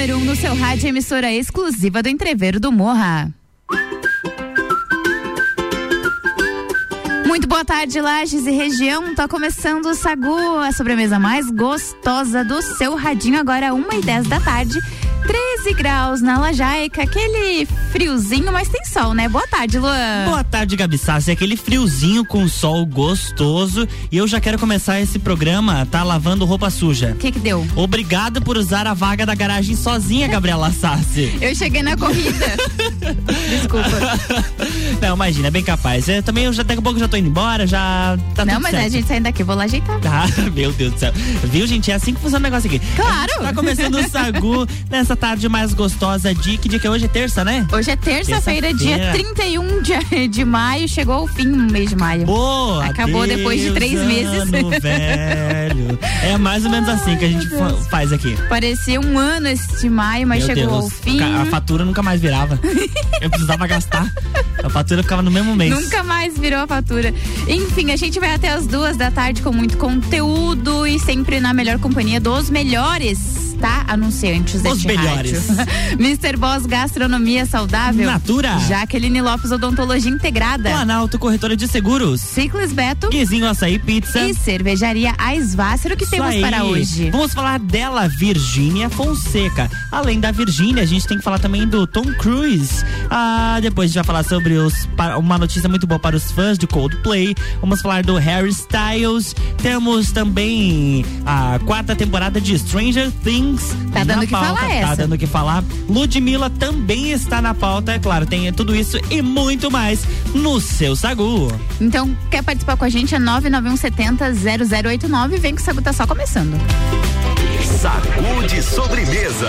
número 1 um no seu rádio, emissora exclusiva do Entreveiro do Morra. Muito boa tarde, Lages e região. Tá começando o Sagu, a sobremesa mais gostosa do seu radinho, agora 1 e 10 da tarde. 13 graus na Lajaica, aquele friozinho, mas tem sol, né? Boa tarde, Luan. Boa tarde, Gabi Sassi. Aquele friozinho com sol gostoso. E eu já quero começar esse programa, tá lavando roupa suja. O que que deu? Obrigado por usar a vaga da garagem sozinha, Gabriela Sassi. eu cheguei na corrida. Desculpa. Não, imagina, é bem capaz. Eu, também, eu já, daqui a pouco já tô indo embora, já tá Não, mas certo. a gente saindo daqui, vou lá ajeitar. Ah, meu Deus do céu. Viu, gente? É assim que funciona o negócio aqui. Claro. Tá começando o Sagu nessa tarde mais gostosa de que dia que hoje? É terça, né? Hoje é terça-feira, dia Terça-feira. 31 de, de maio. Chegou o fim do mês de maio. Boa! Acabou depois de três meses. Velho. É mais ou menos assim que a gente fa- faz aqui. Parecia um ano esse de maio, mas Meu chegou Deus. ao fim. A fatura nunca mais virava. Eu precisava gastar. A fatura ficava no mesmo mês. Nunca mais virou a fatura. Enfim, a gente vai até as duas da tarde com muito conteúdo e sempre na melhor companhia dos melhores, tá? Anunciantes Os melhores. Mr. Boss Gastronomia Saudável. Natura. Jaqueline Lopes Odontologia Integrada. Planalto Corretora de Seguros. Ciclis Beto. Guizinho Açaí Pizza. E cervejaria Aisvácer, o que Isso temos aí. para hoje? Vamos falar dela, Virgínia Fonseca. Além da Virgínia, a gente tem que falar também do Tom Cruise. Ah, depois a gente vai falar sobre os, uma notícia muito boa para os fãs de Coldplay. Vamos falar do Harry Styles. Temos também a quarta temporada de Stranger Things. Tá dando o que pauta. falar Tá essa. dando o que falar. Ludmilla também está na pauta. É claro, tem tudo isso e muito mais no seu Sagu. Então, quer participar com a gente? É 99170 0089. Vem que o Sagu tá só começando. Sagu de sobremesa.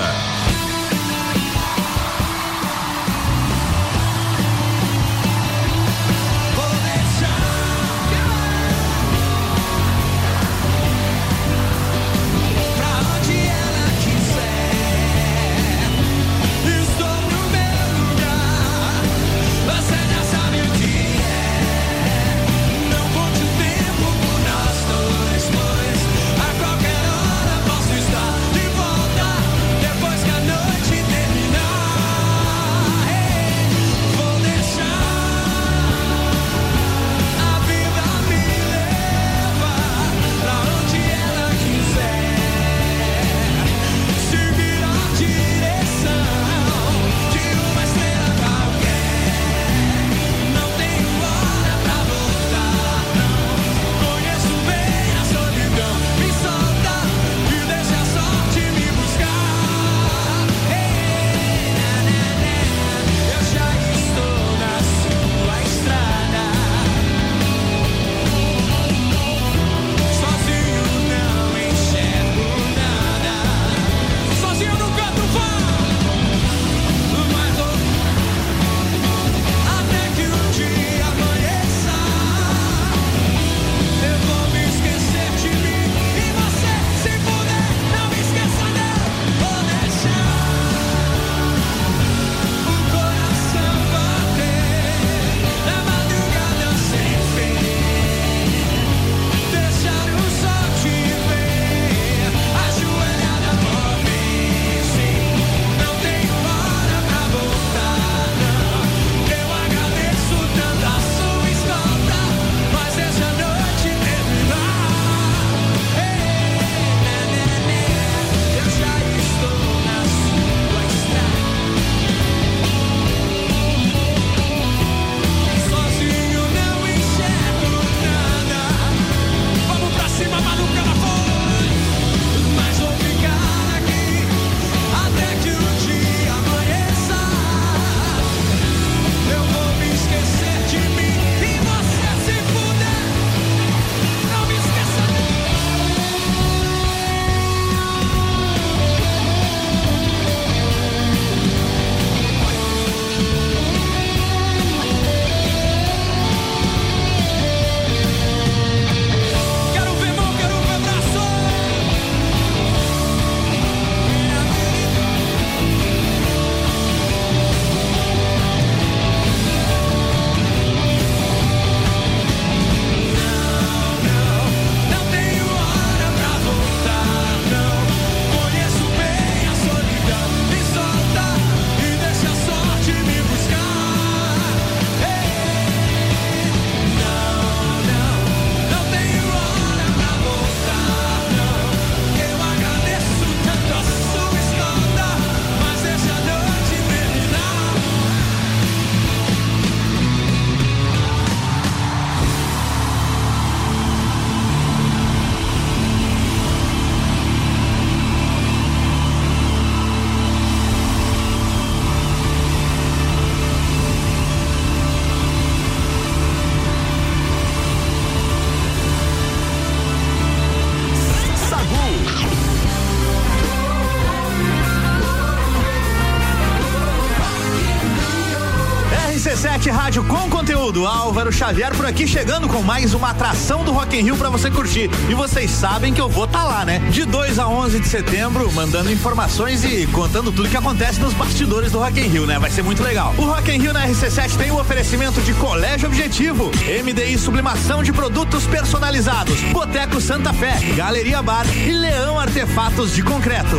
Conteúdo. Álvaro Xavier por aqui chegando com mais uma atração do Rock in Rio para você curtir. E vocês sabem que eu vou estar tá lá, né? De 2 a 11 de setembro, mandando informações e contando tudo que acontece nos bastidores do Rock in Rio, né? Vai ser muito legal. O Rock in Rio na RC7 tem o um oferecimento de Colégio Objetivo, MDI Sublimação de Produtos Personalizados, Boteco Santa Fé, Galeria Bar e Leão Artefatos de Concreto.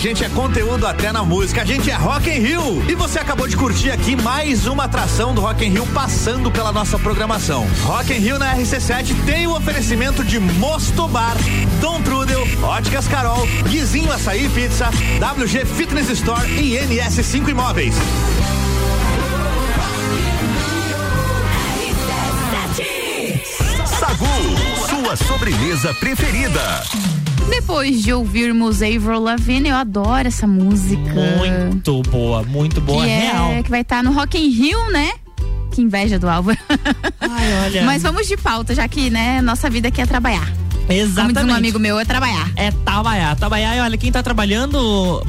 Gente é conteúdo até na música, a gente é Rock in Rio. E você acabou de curtir aqui mais uma atração do Rock in Rio passando pela nossa programação. Rock in Rio na RC7 tem o oferecimento de Mosto Bar, Dom Trudel, Óticas Carol, Guizinho Açaí Pizza, WG Fitness Store e NS5 Imóveis. Sagu, sua sobremesa preferida. Depois de ouvirmos Avril Lavigne, eu adoro essa música. Muito boa, muito boa, que é, real. que vai estar tá no Rock in Rio, né? Que inveja do Álvaro. Ai, olha. Mas vamos de pauta, já que, né, nossa vida aqui é trabalhar. Exatamente. Como diz um amigo meu, é trabalhar. É trabalhar. Trabalhar e olha, quem tá trabalhando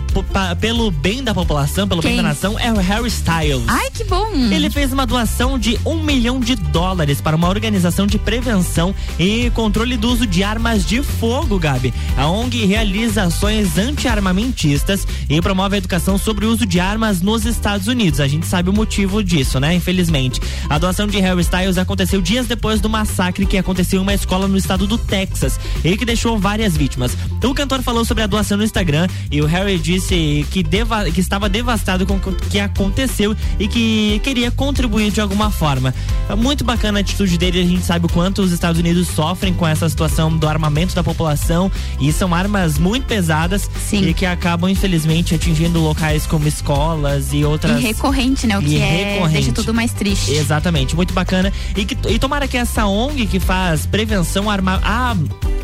pelo bem da população, pelo quem? bem da nação, é o Harry Styles. Ai, que bom! Ele fez uma doação de um milhão de dólares para uma organização de prevenção e controle do uso de armas de fogo, Gabi. A ONG realiza ações anti-armamentistas e promove a educação sobre o uso de armas nos Estados Unidos. A gente sabe o motivo disso, né? Infelizmente. A doação de Harry Styles aconteceu dias depois do massacre que aconteceu em uma escola no estado do Texas e que deixou várias vítimas. O cantor falou sobre a doação no Instagram e o Harry disse que, deva, que estava devastado com o que aconteceu e que queria contribuir de alguma forma. É muito bacana a atitude dele, a gente sabe o quanto os Estados Unidos sofrem com essa situação do armamento da população e são armas muito pesadas Sim. e que acabam infelizmente atingindo locais como escolas e outras. E recorrente, né? O que é, deixa tudo mais triste. Exatamente, muito bacana e que e tomara que essa ONG que faz prevenção arma, a,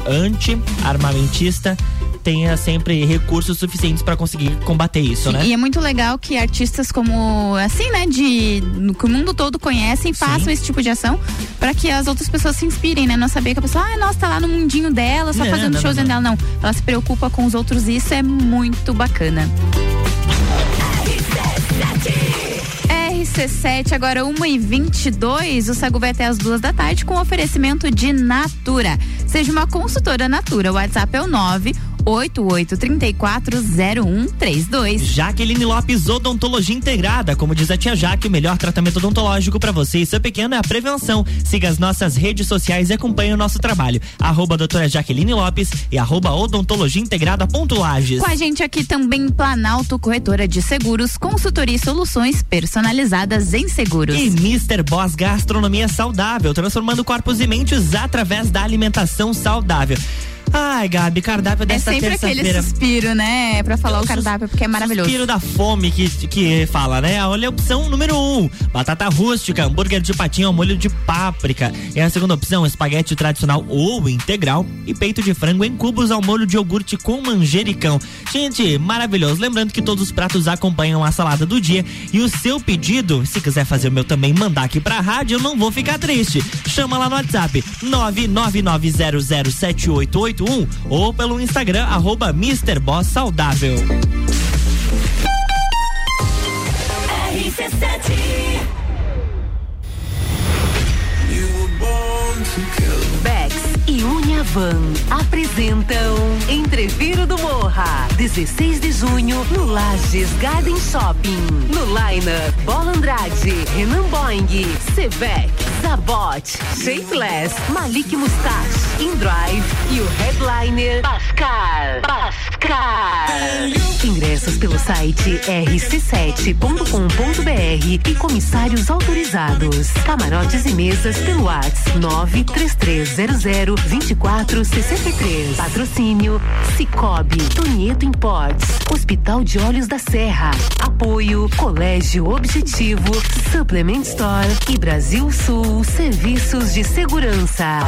anti-armamentista tenha sempre recursos suficientes para conseguir combater isso, Sim, né? E é muito legal que artistas como assim, né, de que o mundo todo conhecem, façam Sim. esse tipo de ação para que as outras pessoas se inspirem, né? Não saber que a pessoa, ah, nossa, tá lá no mundinho dela, só não, fazendo não, shows não, dela, não. Ela se preocupa com os outros e isso é muito bacana. RC7, agora 1h22. O Sagu vai até as duas da tarde com oferecimento de Natura. Seja uma consultora Natura. O WhatsApp é o 9 88340132. Jaqueline Lopes Odontologia Integrada. Como diz a tia Jaque, o melhor tratamento odontológico para você e seu pequeno é a prevenção. Siga as nossas redes sociais e acompanhe o nosso trabalho. Arroba doutora Jaqueline Lopes e arroba odontologia integrada ponto Lages. Com a gente aqui também Planalto Corretora de Seguros, consultoria e soluções personalizadas em seguros. E Mr. Boss Gastronomia Saudável, transformando corpos e mentes através da alimentação saudável. Ai, Gabi, cardápio dessa terça-feira. É sempre aquele suspiro, né? Pra falar o, cardápio, porque é maravilhoso. Suspiro da fome que, que fala, né? Olha a opção número um: batata rústica, hambúrguer de patinho ao molho de páprica. E a segunda opção: espaguete tradicional ou integral e peito de frango em cubos ao molho de iogurte com manjericão. Gente, maravilhoso. Lembrando que todos os pratos acompanham a salada do dia. E o seu pedido, se quiser fazer o meu também, mandar aqui pra rádio, eu não vou ficar triste. Chama lá no WhatsApp: 999007888 ou pelo Instagram arroba Saudável. RC7 Van apresentam Entreviro do Morra, 16 de junho, no Lages Garden Shopping. No Liner, Bola Andrade, Renan Boing, Sevec, Zabot, Shapeless, Malik Mustache, Indrive e o headliner Pascal. Pascal. Ingressos pelo site rc7.com.br e comissários autorizados. Camarotes e mesas pelo WhatsApp 93300 24 2463. Patrocínio Cicobi, Tonieto Imports, Hospital de Olhos da Serra. Apoio Colégio Objetivo, Supplement Store e Brasil Sul Serviços de Segurança.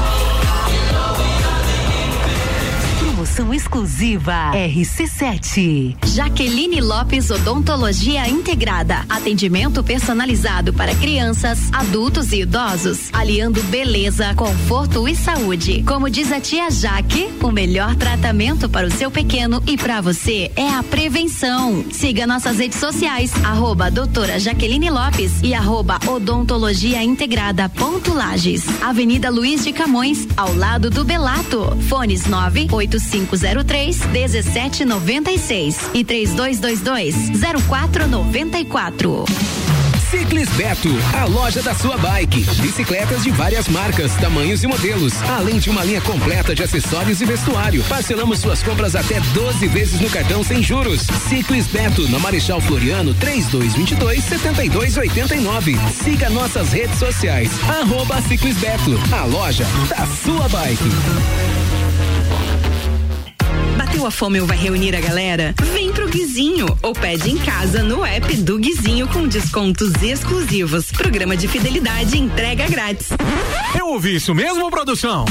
Exclusiva RC7. Jaqueline Lopes Odontologia Integrada. Atendimento personalizado para crianças, adultos e idosos, aliando beleza, conforto e saúde. Como diz a tia Jaque, o melhor tratamento para o seu pequeno e para você é a prevenção. Siga nossas redes sociais, arroba doutora Jaqueline Lopes e arroba odontologia integrada ponto Lages. Avenida Luiz de Camões, ao lado do Belato. Fones 985 3503 1796 e 3222 0494. Ciclis Beto, a loja da sua bike. Bicicletas de várias marcas, tamanhos e modelos, além de uma linha completa de acessórios e vestuário. Parcelamos suas compras até 12 vezes no cartão sem juros. Ciclis Beto, na Marechal Floriano, 3222 7289. Siga nossas redes sociais. Arroba Ciclis Beto, a loja da sua bike. Bateu a fome ou vai reunir a galera? Vem pro Guizinho ou pede em casa no app do Guizinho com descontos exclusivos. Programa de fidelidade entrega grátis. Eu ouvi isso mesmo, produção?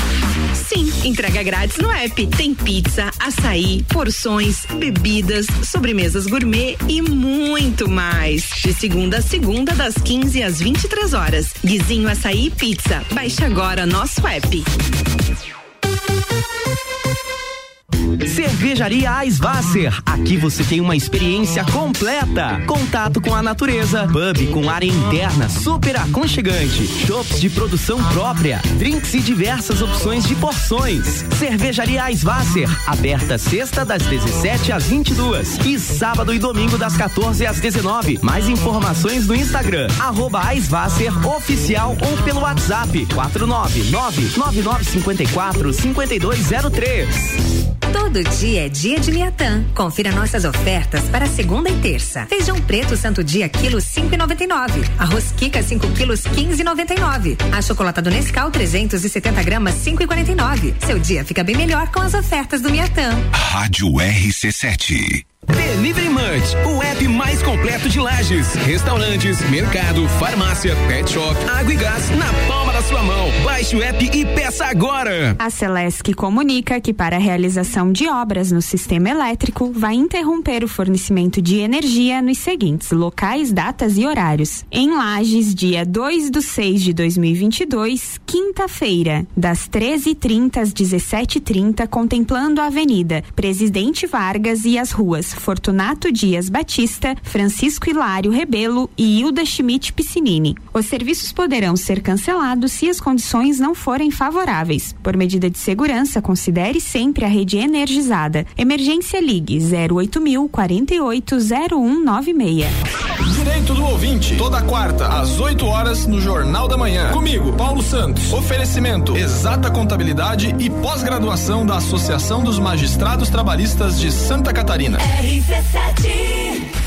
Sim, entrega grátis no app. Tem pizza, açaí, porções, bebidas, sobremesas gourmet e muito mais. De segunda a segunda, das 15 às 23 horas. Guizinho Açaí Pizza. Baixe agora nosso app. Cervejaria Eisvasser. Aqui você tem uma experiência completa. Contato com a natureza, pub com área interna super aconchegante, shops de produção própria, drinks e diversas opções de porções. Cervejaria Eisvasser, aberta sexta das 17 às 22 e sábado e domingo das 14 às 19. Mais informações no Instagram arroba oficial ou pelo WhatsApp 499 9954 5203. Todo dia é dia de Miatã. Confira nossas ofertas para segunda e terça. Feijão preto Santo Dia quilo 5,99. Arroz Kika 5 quilos 15,99. A chocolatada Nescau 370 gramas 5,49. Seu dia fica bem melhor com as ofertas do Miatã. Rádio RC7. Delivery Munch, o app mais completo de lajes, restaurantes, mercado, farmácia, pet shop, água e gás na palma da sua mão. Baixe o app e peça agora. A Celesc comunica que para a realização de obras no sistema elétrico vai interromper o fornecimento de energia nos seguintes locais, datas e horários. Em Lages, dia 2 do 6 de 2022, quinta-feira, das 13h30 às 17h30, contemplando a Avenida Presidente Vargas e as ruas Fortunato Dias Batista, Francisco Hilário Rebelo e Hilda Schmidt Piscinini. Os serviços poderão ser cancelados se as condições não forem favoráveis. Por medida de segurança, considere sempre a rede energizada. Emergência Ligue 08000 480196. Direito do ouvinte, toda quarta às 8 horas no Jornal da Manhã. Comigo, Paulo Santos. Oferecimento: Exata Contabilidade e pós-graduação da Associação dos Magistrados Trabalhistas de Santa Catarina. RC7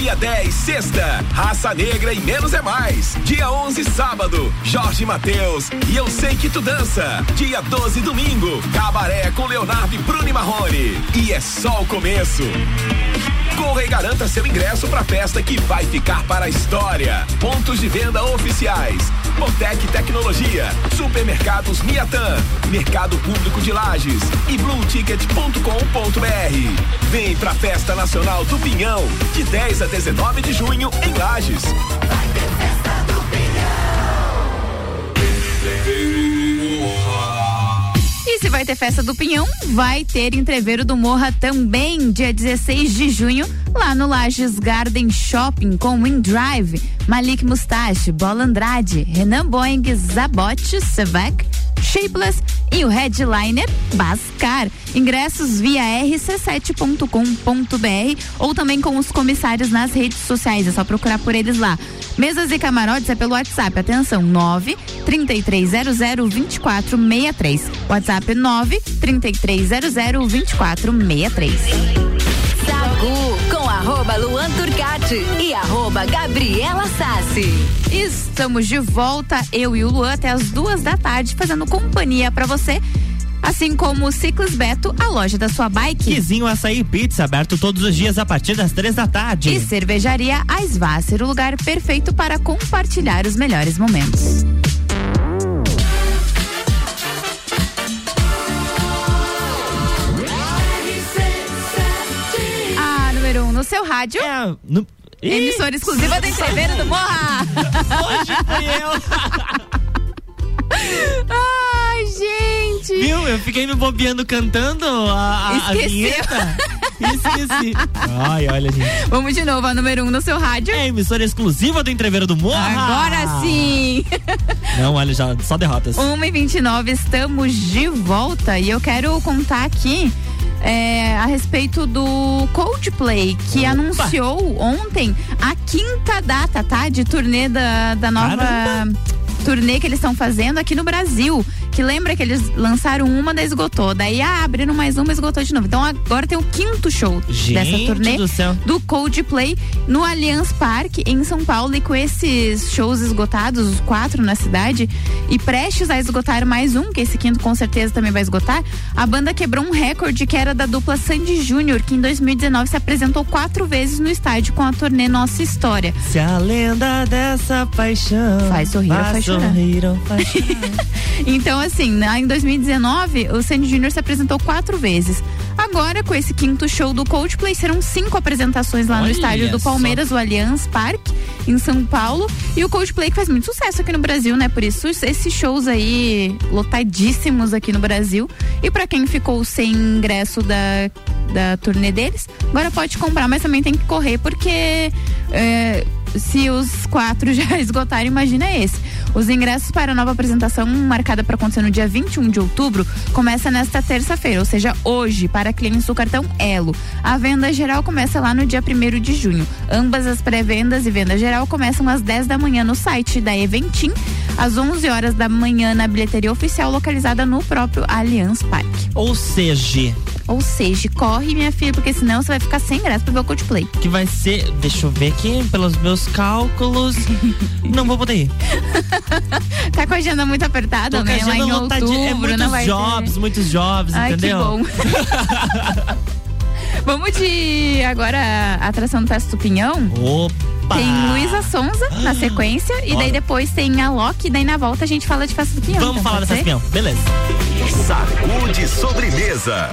Dia 10, sexta, Raça Negra e Menos é Mais. Dia 11, sábado, Jorge Mateus e Eu Sei Que Tu Dança. Dia 12, domingo, Cabaré com Leonardo e Bruno e Marrone. E é só o começo. Corra e garanta seu ingresso pra festa que vai ficar para a história. Pontos de venda oficiais. Botec Tecnologia, Supermercados Miatã, Mercado Público de Lages e blueticket.com.br. Vem pra Festa Nacional do Pinhão, de 10 a 19 de junho em Lages. E se vai ter festa do Pinhão, vai ter entreveiro do Morra também, dia 16 de junho, lá no Lages Garden Shopping com Wind Drive, Malik Mustache, Bola Andrade, Renan Boeing, Zabote, Sevec, Shapeless e o headliner Bascar. Ingressos via rc7.com.br ou também com os comissários nas redes sociais. É só procurar por eles lá. Mesas e camarotes é pelo WhatsApp. Atenção, 9 3300 2463. WhatsApp 9 3300 2463. Arroba Luan Turcati e arroba Gabriela Sassi. Estamos de volta, eu e o Luan, até as duas da tarde, fazendo companhia para você. Assim como o Ciclos Beto, a loja da sua bike. Quizinho Açaí Pizza, aberto todos os dias a partir das três da tarde. E cervejaria Aisvasser, o lugar perfeito para compartilhar os melhores momentos. Seu rádio. É, no... Emissora exclusiva da Entreveiro do Morra. Hoje fui eu. Ai, gente. Viu? Eu fiquei me bobeando cantando a, a, a vinheta. Esqueci. Ai, olha, gente. Vamos de novo, a número um no seu rádio. É emissora exclusiva do Entreveiro do Morra. Agora sim. Não, olha, já, só derrotas. 1 e 29 estamos de volta e eu quero contar aqui é, a respeito do Coldplay, que Opa. anunciou ontem a quinta data, tá? De turnê da, da nova. Caramba turnê que eles estão fazendo aqui no Brasil. Que lembra que eles lançaram uma, da esgotou. Daí ah, abriram mais uma, esgotou de novo. Então agora tem o quinto show Gente dessa turnê do, céu. do Coldplay no Allianz Parque em São Paulo. E com esses shows esgotados, os quatro na cidade, e prestes a esgotar mais um, que esse quinto com certeza também vai esgotar, a banda quebrou um recorde que era da dupla Sandy Júnior, que em 2019 se apresentou quatro vezes no estádio com a turnê Nossa História. Se a lenda dessa paixão faz sorrir, faz, faz chorar. Sorrir, faz chorar. então, assim, né, em 2019, o Sandy Júnior se apresentou quatro vezes. Agora, com esse quinto show do Coldplay, serão cinco apresentações lá Olha no estádio do só. Palmeiras, o Allianz Parque, em São Paulo. E o Coldplay que faz muito sucesso aqui no Brasil, né? Por isso, esses shows aí lotadíssimos aqui no Brasil. E pra quem ficou sem ingresso da, da turnê deles, agora pode comprar, mas também tem que correr, porque. é, se os quatro já esgotarem, imagina esse. Os ingressos para a nova apresentação, marcada para acontecer no dia 21 de outubro, começa nesta terça-feira, ou seja, hoje, para clientes do cartão Elo. A venda geral começa lá no dia 1 de junho. Ambas as pré-vendas e venda geral começam às 10 da manhã no site da Eventim, às 11 horas da manhã na bilheteria oficial localizada no próprio Allianz Parque. Ou seja, Ou seja, corre, minha filha, porque senão você vai ficar sem graça pra ver o Coldplay. que vai ser, deixa eu ver aqui, pelos meus cálculos, não vou poder ir. Tá com a agenda muito apertada, Tô com a né? Lá em lotadi- outubro, é não muitos vai jobs, ter. muitos jobs, Ai, entendeu? que bom. Vamos de agora a atração do Festa do Pinhão. Opa! Tem Luísa Sonza na sequência e daí depois tem a Loki e daí na volta a gente fala de Festa do Pinhão. Vamos então, falar da Festa ser? Pinhão, beleza. Sacude sobremesa.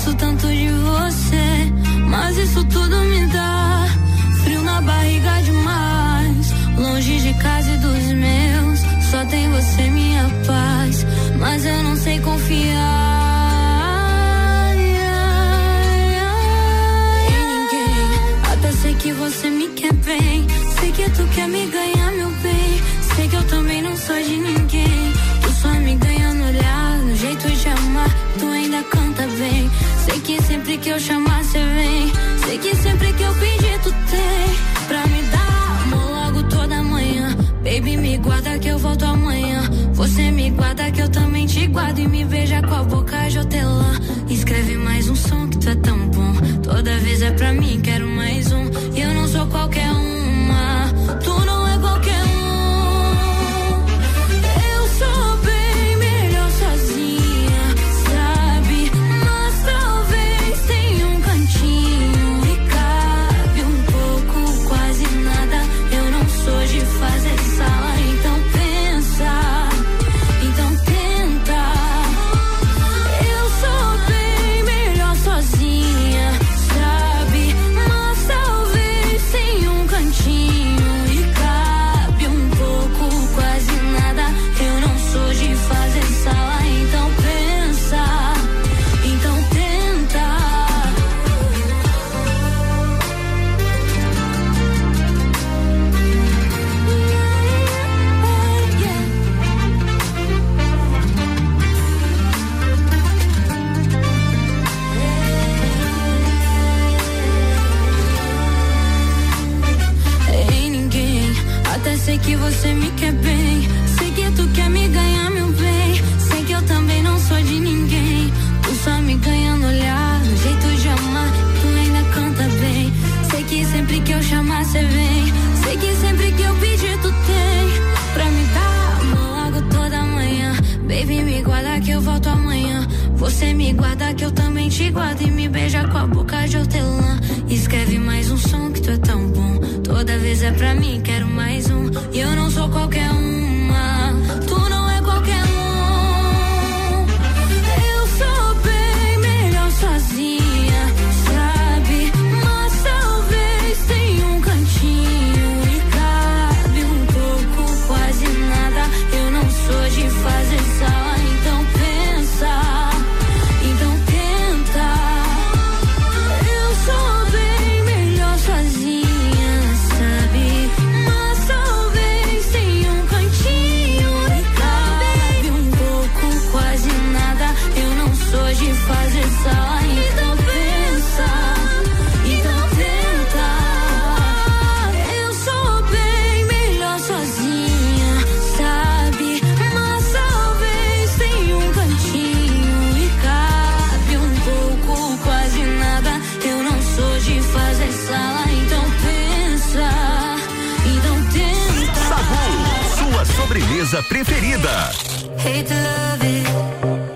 Gosto tanto de você, mas isso tudo me dá frio na barriga demais. Longe de casa e dos meus, só tem você, minha paz. Mas eu não sei confiar. Que sempre que eu chamar, cê vem. Sei que sempre que eu pedir, tu tem. Pra me dar amor logo toda manhã. Baby, me guarda que eu volto amanhã. Você me guarda que eu também te guardo. E me beija com a boca de hortelã. Escreve mais um som que tu é tão bom. Toda vez é pra mim, quero mais um. E eu não sou qualquer uma. Sobremesa preferida. Hate to love it.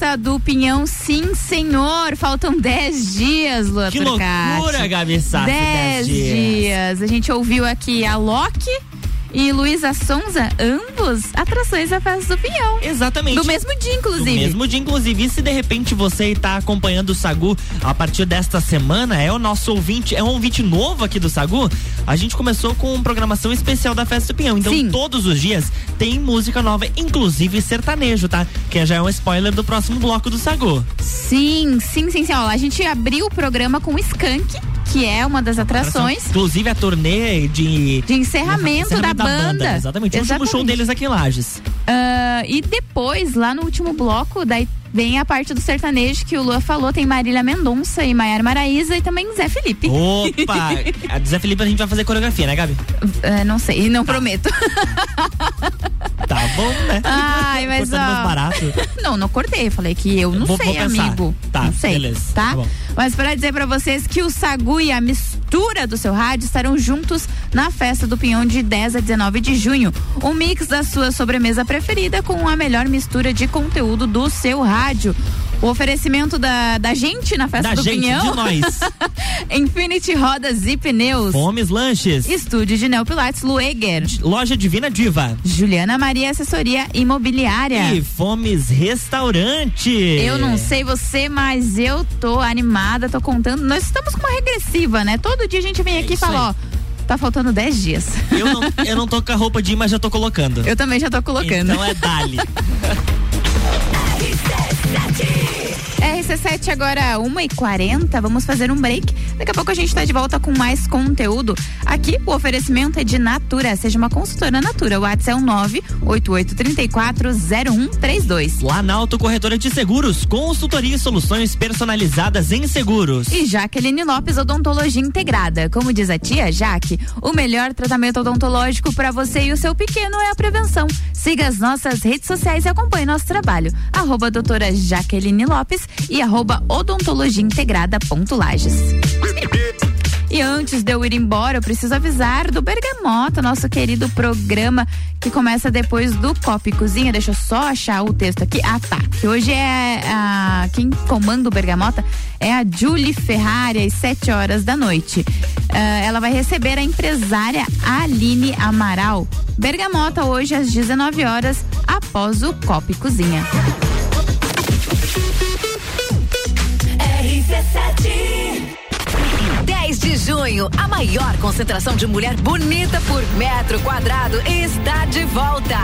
Festa do Pinhão, sim, senhor. Faltam 10 dias, Lua Que Turcati. loucura, Gabi Sassi, 10 10 dias. dias. A gente ouviu aqui a Loki e Luísa Sonza, ambos atrações da festa do Pinhão. Exatamente. Do mesmo dia, inclusive. Do mesmo dia, inclusive. E se de repente você está acompanhando o Sagu a partir desta semana, é o nosso ouvinte, é um ouvinte novo aqui do Sagu, a gente começou com programação especial da Festa do Pinhão. Então, todos os dias tem música nova, inclusive sertanejo, tá? Que já é um spoiler do próximo bloco do Sagu. Sim, sim, sim, sim. Ó, a gente abriu o programa com o Skank, que é uma das atrações. Inclusive a turnê de. De encerramento, da, banda. Exatamente. O último show deles aqui em Lages. Ah, e depois, lá no último bloco, daí vem a parte do sertanejo que o Lua falou. Tem Marília Mendonça e Maiara Maraíza e também Zé Felipe. Opa! a do Zé Felipe a gente vai fazer coreografia, né, Gabi? Ah, não sei, não prometo. Tá bom, né? Ai, mas Cortando ó. barato. Não, não cortei. Falei que eu não Vou- sei, vou amigo. Tá, não sei, beleza, Tá? tá bom. Mas pra dizer pra vocês que o Sagu e a mistura do seu rádio estarão juntos na festa do Pinhão de 10 a 19 de junho. Um mix da sua sobremesa preferida com a melhor mistura de conteúdo do seu rádio. O oferecimento da, da gente na festa Da do gente, Pinhão. de nós. Infinity Rodas e Pneus. Fomes Lanches. Estúdio de Neopilates Lueger. Loja Divina Diva. Juliana Maria Assessoria Imobiliária. E Fomes Restaurante. Eu não sei você, mas eu tô animada, tô contando. Nós estamos com uma regressiva, né? Todo dia a gente vem aqui e fala, aí. ó, tá faltando 10 dias. Eu não, eu não tô com a roupa de ir, mas já tô colocando. Eu também já tô colocando. Então é Dali. Sete! RC7 agora 1h40, vamos fazer um break. Daqui a pouco a gente está de volta com mais conteúdo. Aqui o oferecimento é de Natura, seja uma consultora Natura. O WhatsApp é o 988340132. Planalto Corretora de Seguros, consultoria e soluções personalizadas em seguros. E Jaqueline Lopes Odontologia Integrada. Como diz a tia Jaque, o melhor tratamento odontológico para você e o seu pequeno é a prevenção. Siga as nossas redes sociais e acompanhe nosso trabalho. Arroba doutora Jaqueline Lopes e arroba odontologia integrada ponto Lages. E antes de eu ir embora, eu preciso avisar do Bergamota, nosso querido programa que começa depois do Copo e Cozinha. Deixa eu só achar o texto aqui. Ah, tá. Que hoje é a quem comanda o Bergamota é a Julie Ferrari às 7 horas da noite. Uh, ela vai receber a empresária Aline Amaral. Bergamota hoje às 19 horas após o Copo e Cozinha. RC7 10 de junho, a maior concentração de mulher bonita por metro quadrado está de volta.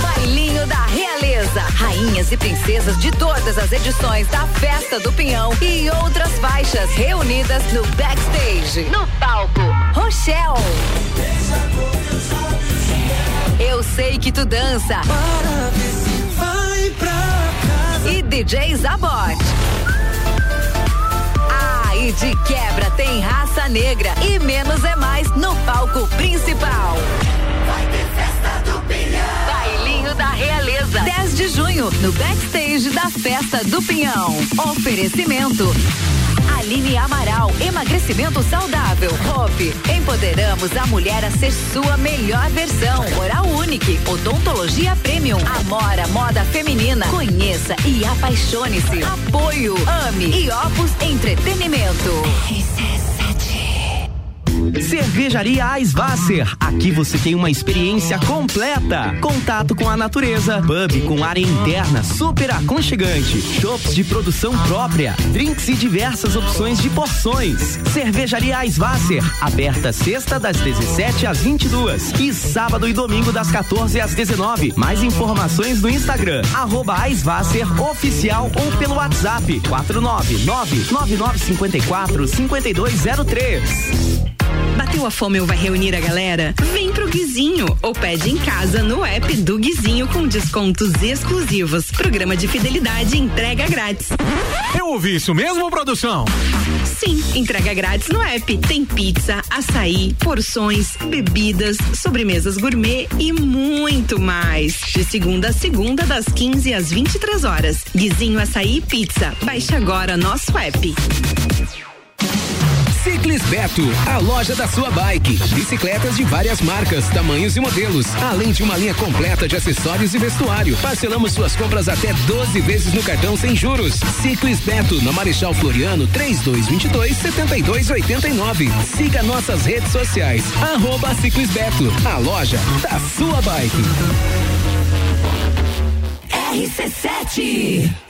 Bailinho da Realeza. Rainhas e princesas de todas as edições da Festa do Pinhão e outras faixas reunidas no backstage. No palco, Rochelle. Eu sei que tu dança. E DJ Zabot. Ah, e de quebra tem raça negra e menos é mais no palco principal. Vai ter festa do Pinhão. Bailinho da Realeza. 10 de junho, no backstage da Festa do Pinhão. Oferecimento. Aline Amaral, emagrecimento saudável. Hope, empoderamos a mulher a ser sua melhor versão. Oral Unique, odontologia premium. Amora, moda feminina. Conheça e apaixone-se. Apoio, ame e Opus Entretenimento. Cervejaria Eisvasser. Aqui você tem uma experiência completa. Contato com a natureza, pub com área interna super aconchegante, shops de produção própria, drinks e diversas opções de porções. Cervejaria Eisvasser, aberta sexta das 17 às 22 e sábado e domingo das 14 às 19. Mais informações no Instagram arroba oficial ou pelo WhatsApp 499 9954 5203. Bateu a fome ou vai reunir a galera? Vem pro Guizinho ou pede em casa no app do Guizinho com descontos exclusivos. Programa de fidelidade entrega grátis. Eu ouvi isso mesmo, produção? Sim, entrega grátis no app. Tem pizza, açaí, porções, bebidas, sobremesas gourmet e muito mais. De segunda a segunda, das 15 às 23 horas. Guizinho Açaí e Pizza. Baixe agora nosso app. Ciclis Beto, a loja da sua bike. Bicicletas de várias marcas, tamanhos e modelos, além de uma linha completa de acessórios e vestuário. Parcelamos suas compras até 12 vezes no cartão sem juros. Ciclis Beto, na Marechal Floriano, 3222 7289. Siga nossas redes sociais. Arroba Ciclis Beto, a loja da sua bike. RC7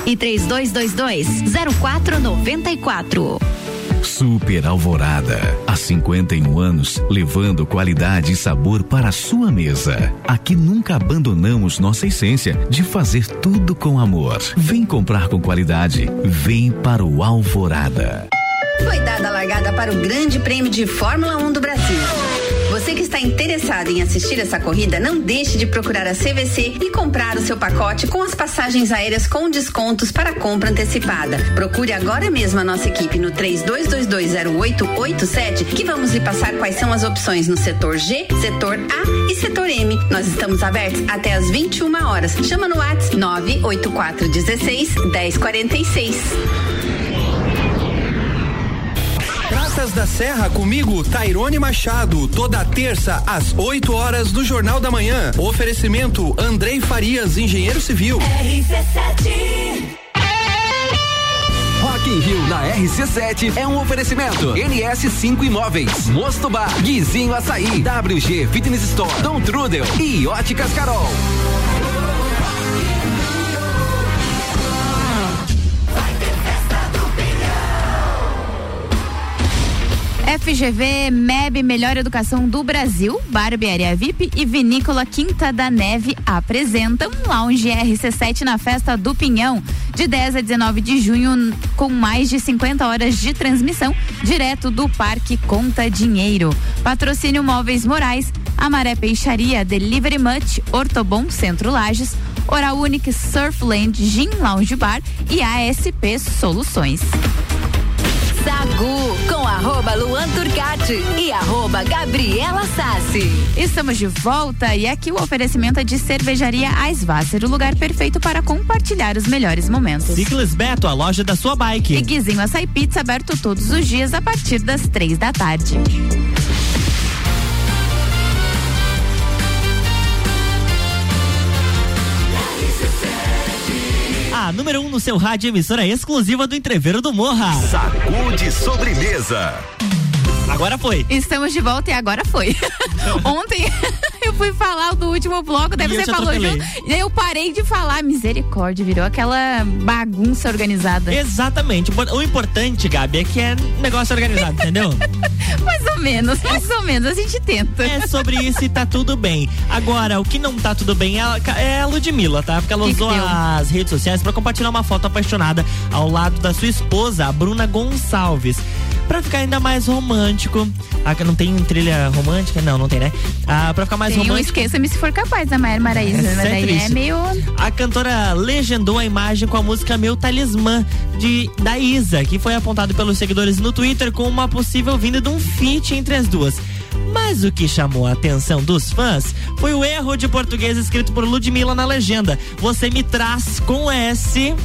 e 3222 0494. Super Alvorada. Há 51 anos, levando qualidade e sabor para a sua mesa. Aqui nunca abandonamos nossa essência de fazer tudo com amor. Vem comprar com qualidade. Vem para o Alvorada. Foi dada a largada para o Grande Prêmio de Fórmula 1 do Brasil. Você que está interessado em assistir essa corrida, não deixe de procurar a CVC e comprar o seu pacote com as passagens aéreas com descontos para compra antecipada. Procure agora mesmo a nossa equipe no 32220887 que vamos lhe passar quais são as opções no setor G, setor A e setor M. Nós estamos abertos até às 21 horas. Chama no WhatsApp 98416 1046. Praças da Serra comigo, Tairone Machado, toda terça às 8 horas do Jornal da Manhã. Oferecimento Andrei Farias, engenheiro civil. RC7 Rock in Rio na RC7 é um oferecimento. NS5 Imóveis, Mosto Bar, Guizinho Açaí, WG Fitness Store, Dom Trudel e Óticas Carol. FGV, MEB Melhor Educação do Brasil, Barbearia VIP e Vinícola Quinta da Neve apresentam Lounge RC7 na Festa do Pinhão, de 10 a 19 de junho, com mais de 50 horas de transmissão, direto do Parque Conta Dinheiro. Patrocínio Móveis Morais, Amaré Peixaria, Delivery Much, Ortobon Centro Lages, Oral Unique Surfland, Gin Lounge Bar e ASP Soluções. Com arroba Luan Turcati e arroba Gabriela Sassi. Estamos de volta e aqui o oferecimento é de cervejaria Aisvasser, o lugar perfeito para compartilhar os melhores momentos. Ciclis Beto, a loja da sua bike. E Guizinho Açaí Pizza aberto todos os dias a partir das três da tarde. A número 1 um no seu rádio, emissora exclusiva do Entreveiro do Morra. Sacude sobremesa. Agora foi. Estamos de volta e agora foi. Ontem eu fui falar do último bloco, daí E você falou junto. E aí eu parei de falar, misericórdia, virou aquela bagunça organizada. Exatamente. O importante, Gabi, é que é negócio organizado, entendeu? Mais ou menos, mais ou menos, a gente tenta. É sobre isso e tá tudo bem. Agora, o que não tá tudo bem é a, é Ludmilla, tá? Porque ela Que que usou deu? as redes sociais pra compartilhar uma foto apaixonada ao lado da sua esposa, a Bruna Gonçalves. Pra ficar ainda mais romântico. Ah, que não tem trilha romântica? Não, não tem, né? Ah, pra ficar mais Tem um romântico. Esqueça-me se for capaz da Maíra Maraíza, Essa mas é daí é meio. A cantora legendou a imagem com a música Meu Talismã, de, da Isa, que foi apontado pelos seguidores no Twitter como uma possível vinda de um feat entre as duas. Mas o que chamou a atenção dos fãs foi o erro de português escrito por Ludmilla na legenda. Você me traz com S.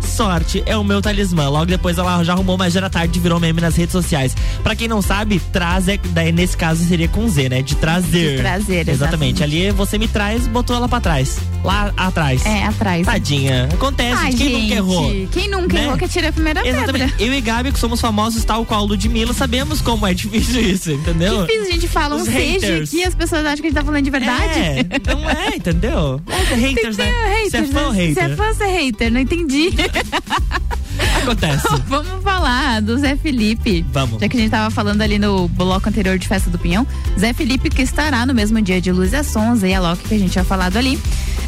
Sorte é o meu talismã. Logo depois ela já arrumou, mas já era tarde e virou meme nas redes sociais. Pra quem não sabe, traz é, daí nesse caso seria com Z, né? De trazer. De trazer, Exatamente. Ali você me traz, botou ela pra trás. Lá atrás. É, atrás. Tadinha. Acontece, Ai, quem gente, nunca errou? Quem nunca Né? errou que atira a primeira Exatamente. pedra. Eu e Gabi, que somos famosos tal qual Ludmilla, sabemos como é difícil isso, entendeu? Difícil, a gente fala um Os seja haters. aqui as pessoas acham que a gente tá falando de verdade. É, não é, entendeu? É haters, né? Haters, Você é fã né? Você é hater? fã você é hater? Não entendi. Acontece. Vamos falar do Zé Felipe. Vamos. Já que a gente tava falando ali no bloco anterior de Festa do Pinhão. Zé Felipe que estará no mesmo dia de Luz e Sonza e a Loki que a gente tinha falado ali.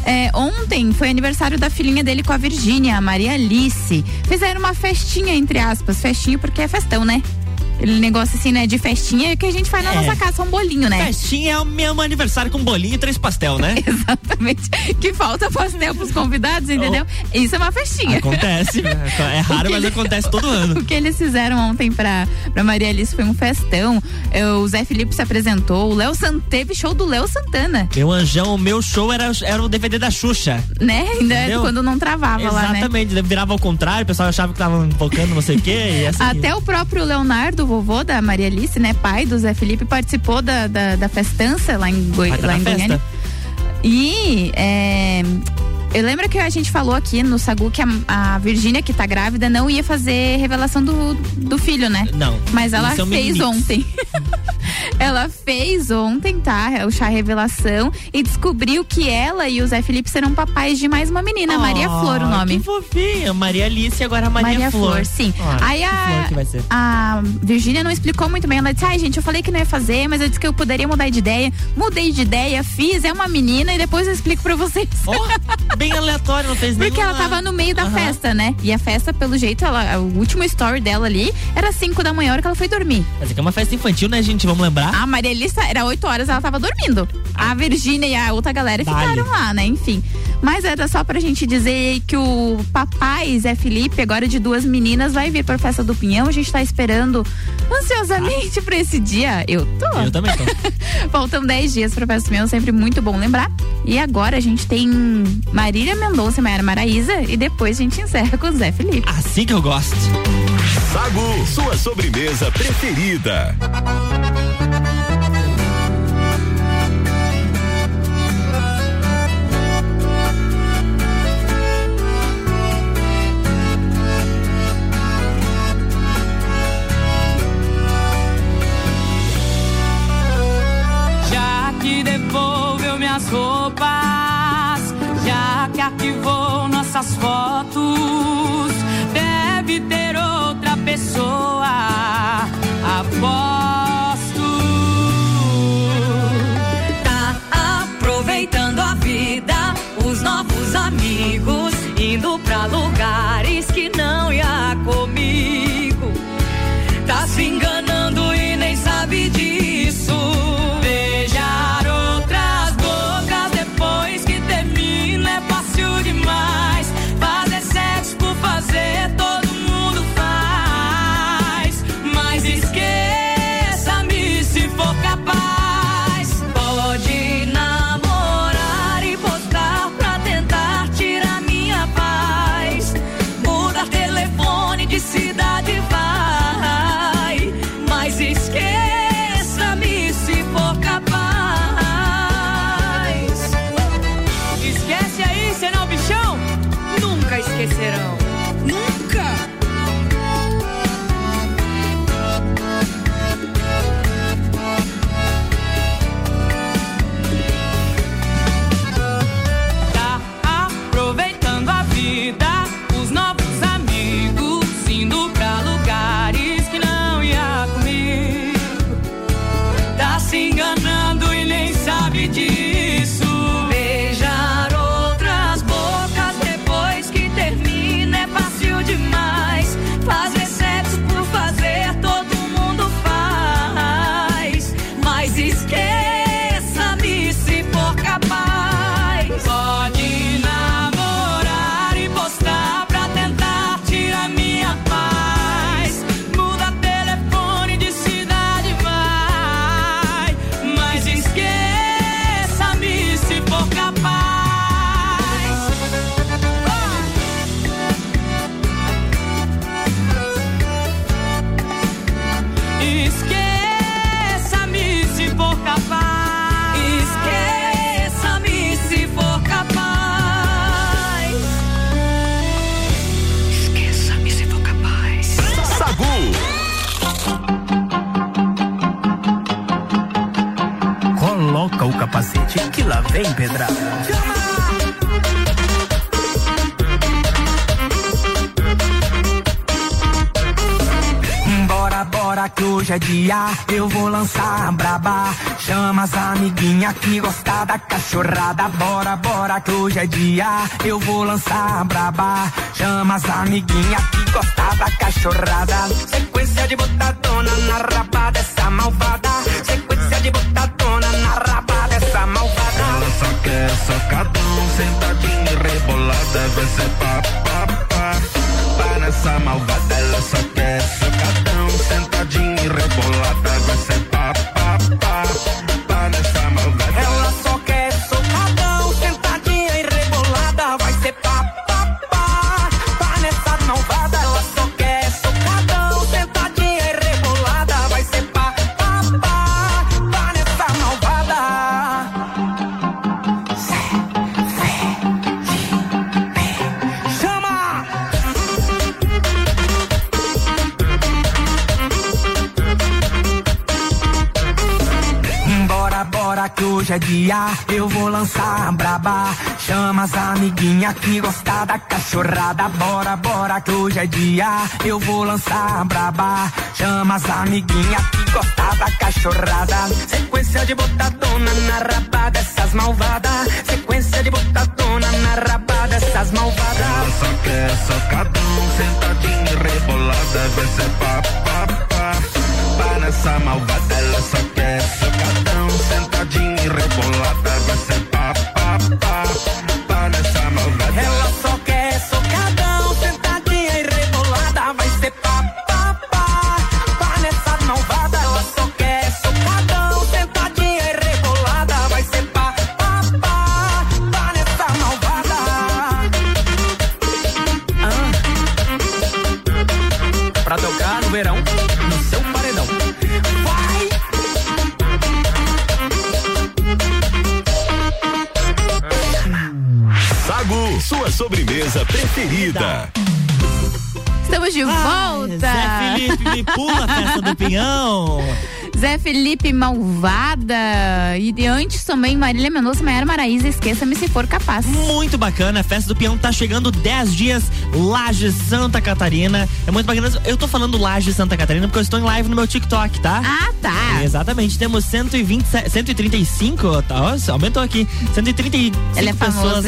É, ontem foi aniversário da filhinha dele com a Virgínia, a Maria Alice. Fizeram uma festinha, entre aspas. Festinha porque é festão, né? Aquele negócio assim, né? De festinha que a gente faz na É. nossa casa, um bolinho, né? Festinha é o meu aniversário com bolinho e três pastel, né? Exatamente. Que falta pastel pros convidados, entendeu? Isso é uma festinha. Acontece. É raro, mas acontece todo ano. O que eles fizeram ontem pra, pra Maria Alice foi um festão. É, O Zé Felipe se apresentou, o Léo San... teve show do Léo Santana, Meu anjão, o meu show era, era o DVD da Xuxa. né? Ainda Entendeu? quando não travava lá, né? Exatamente, virava ao contrário, o pessoal achava que tava invocando não sei o quê. Assim, Até o próprio Leonardo, vovô da Maria Alice, né? Pai do Zé Felipe, participou da, da, da festança lá em, Goi... Lá em. Goiânia. E é, eu lembro que a gente falou aqui no Sagu que a, a Virgínia, que tá grávida, não ia fazer revelação do, do filho, né? Não. Mas ela fez ontem. ela fez ontem, tá? O chá revelação e descobriu que ela e o Zé Felipe serão papais de mais uma menina, Maria Oh, Flor, o nome. Que fofinha. Maria Alice e agora Maria, Flor. sim. Ah, Aí a, flor a Virgínia não explicou muito bem. Ela disse: ai, gente, eu falei que não ia fazer, mas eu disse que eu poderia mudar de ideia. Mudei de ideia, fiz, é uma menina e depois eu explico pra vocês. Oh, bem aleatório, não fez Porque nenhuma- ela tava no meio da Aham. festa, né? E a festa, pelo jeito, ela, o último story dela ali era 5 da manhã, a hora que ela foi dormir. Mas aqui é uma festa infantil, né, gente? Vamos lembrar? A Maria Elisa era 8 horas, ela tava dormindo. A Virgínia e a outra galera Dale. ficaram lá, né? Enfim. Mas era só pra gente dizer que o papai Zé Felipe, agora de duas meninas, vai vir pra festa do Pinhão. A gente tá esperando ansiosamente pra esse dia. Eu tô. Eu também tô. Faltam 10 dias pra festa do Pinhão, sempre muito bom lembrar. E agora a gente tem Marília Mendonça e Mayara Maraíza. E depois a gente encerra com o Zé Felipe. Assim que eu gosto. Sagu, sua sobremesa preferida. Nas fotos. Deve ter outra pessoa. Aposto. Tá aproveitando a vida, os novos amigos, indo pra lugares que não ia comigo. Tá se enganando Que hoje é dia, eu vou lançar a braba. Chama as amiguinha que gosta da cachorrada. Bora, bora que hoje é dia, eu vou lançar a braba. Chama as amiguinha que gosta da cachorrada. Sequência de botadona na raba dessa malvada. Sequência de botadona na raba dessa malvada. Ela só quer socadão, sentadinha e rebolada, vai ser pá, pá, pá. Pá nessa malvada, ela só quer socadão, sentadinha e rebolada, vai ser é dia, eu vou lançar braba. Chama as amiguinha que gosta da cachorrada. Bora, bora que hoje é dia, eu vou lançar braba. Chama as amiguinha que gosta da cachorrada. Sequência de botadona na raba dessas malvadas. Sequência de botadona na raba dessas malvadas. Ela só quer socadão, sentadinha rebolada, vai ser pá, Felipe Malvada. E de antes também Marília Mendonça, Maiara Maraíza, esqueça-me se for capaz. Muito bacana, a festa do peão tá chegando 10 dias, Laje Santa Catarina. É muito bacana. Eu tô falando Laje Santa Catarina porque eu estou em live no meu TikTok, tá? Ah, tá. Exatamente, temos 120, 135, tá, ó, aumentou aqui, 135 Ele é pessoas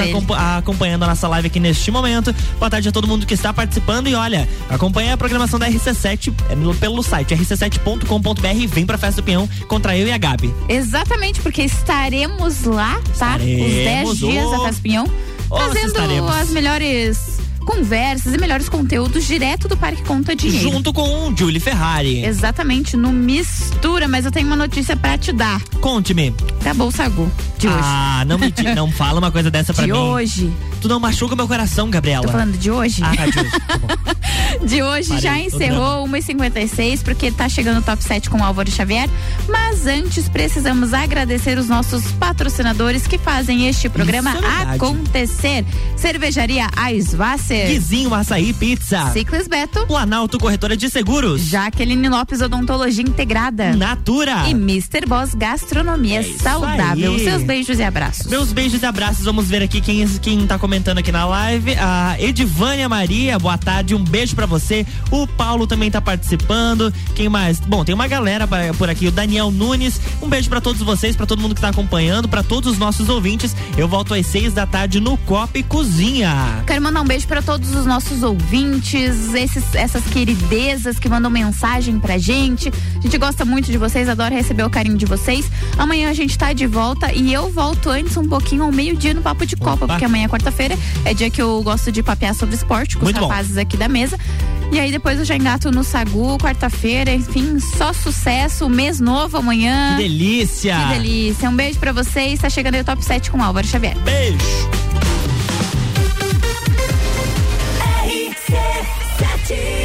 acompanhando a nossa live aqui neste momento. Boa tarde a todo mundo que está participando e olha, acompanha a programação da RC7 é, pelo site rc7.com.br e vem pra festa do peão contra eu e a Gabi. Exatamente, porque estaremos lá, tá? Os 10 Estaremos, dias ô. da Festa Pinhão, Ô, se fazendo estaremos. as melhores conversas e melhores conteúdos direto do Parque Conta Dinheiro. Junto com o Julie Ferrari. Exatamente, no Mistura, mas eu tenho uma notícia pra te dar. Conte-me. Acabou o Sagu de hoje. Ah, não me não fala uma coisa dessa pra de mim. hoje. Tu não machuca meu coração, Gabriela. Tô falando de hoje? Ah, tá, de hoje. De hoje Parei, já encerrou 1h56, porque tá chegando o top 7 com o Álvaro Xavier. Mas antes precisamos agradecer os nossos patrocinadores que fazem este programa é acontecer. Cervejaria Eisvasser. Guizinho Açaí Pizza. Ciclis Beto. Planalto Corretora de Seguros. Jaqueline Lopes Odontologia Integrada. Natura. E Mr. Boss Gastronomia Saudável. aí. Seus beijos e abraços. Meus beijos e abraços. Vamos ver aqui quem, quem tá comentando aqui na live. A Edivânia Maria, boa tarde. Um beijo pra você. O Paulo também tá participando. Quem mais? Bom, tem uma galera por aqui. O Daniel Nunes. Um beijo pra todos vocês, pra todo mundo que tá acompanhando, pra todos os nossos ouvintes. Eu volto às seis da tarde no Copa e Cozinha. Quero mandar um beijo para todos os nossos ouvintes, esses, essas queridezas que mandam mensagem pra gente. A gente gosta muito de vocês, adora receber o carinho de vocês. Amanhã a gente tá de volta e eu volto antes um pouquinho ao meio-dia no Papo de Copa, porque amanhã é quarta-feira, sexta-feira. É dia que eu gosto de papear sobre esporte com Muito os rapazes bom. aqui da mesa. E aí depois eu já engato no Sagu, quarta-feira, enfim, só sucesso, mês novo amanhã. Que delícia! Que delícia. Um beijo para vocês. Tá chegando aí o Top 7 com Álvaro Xavier. Beijo! RC7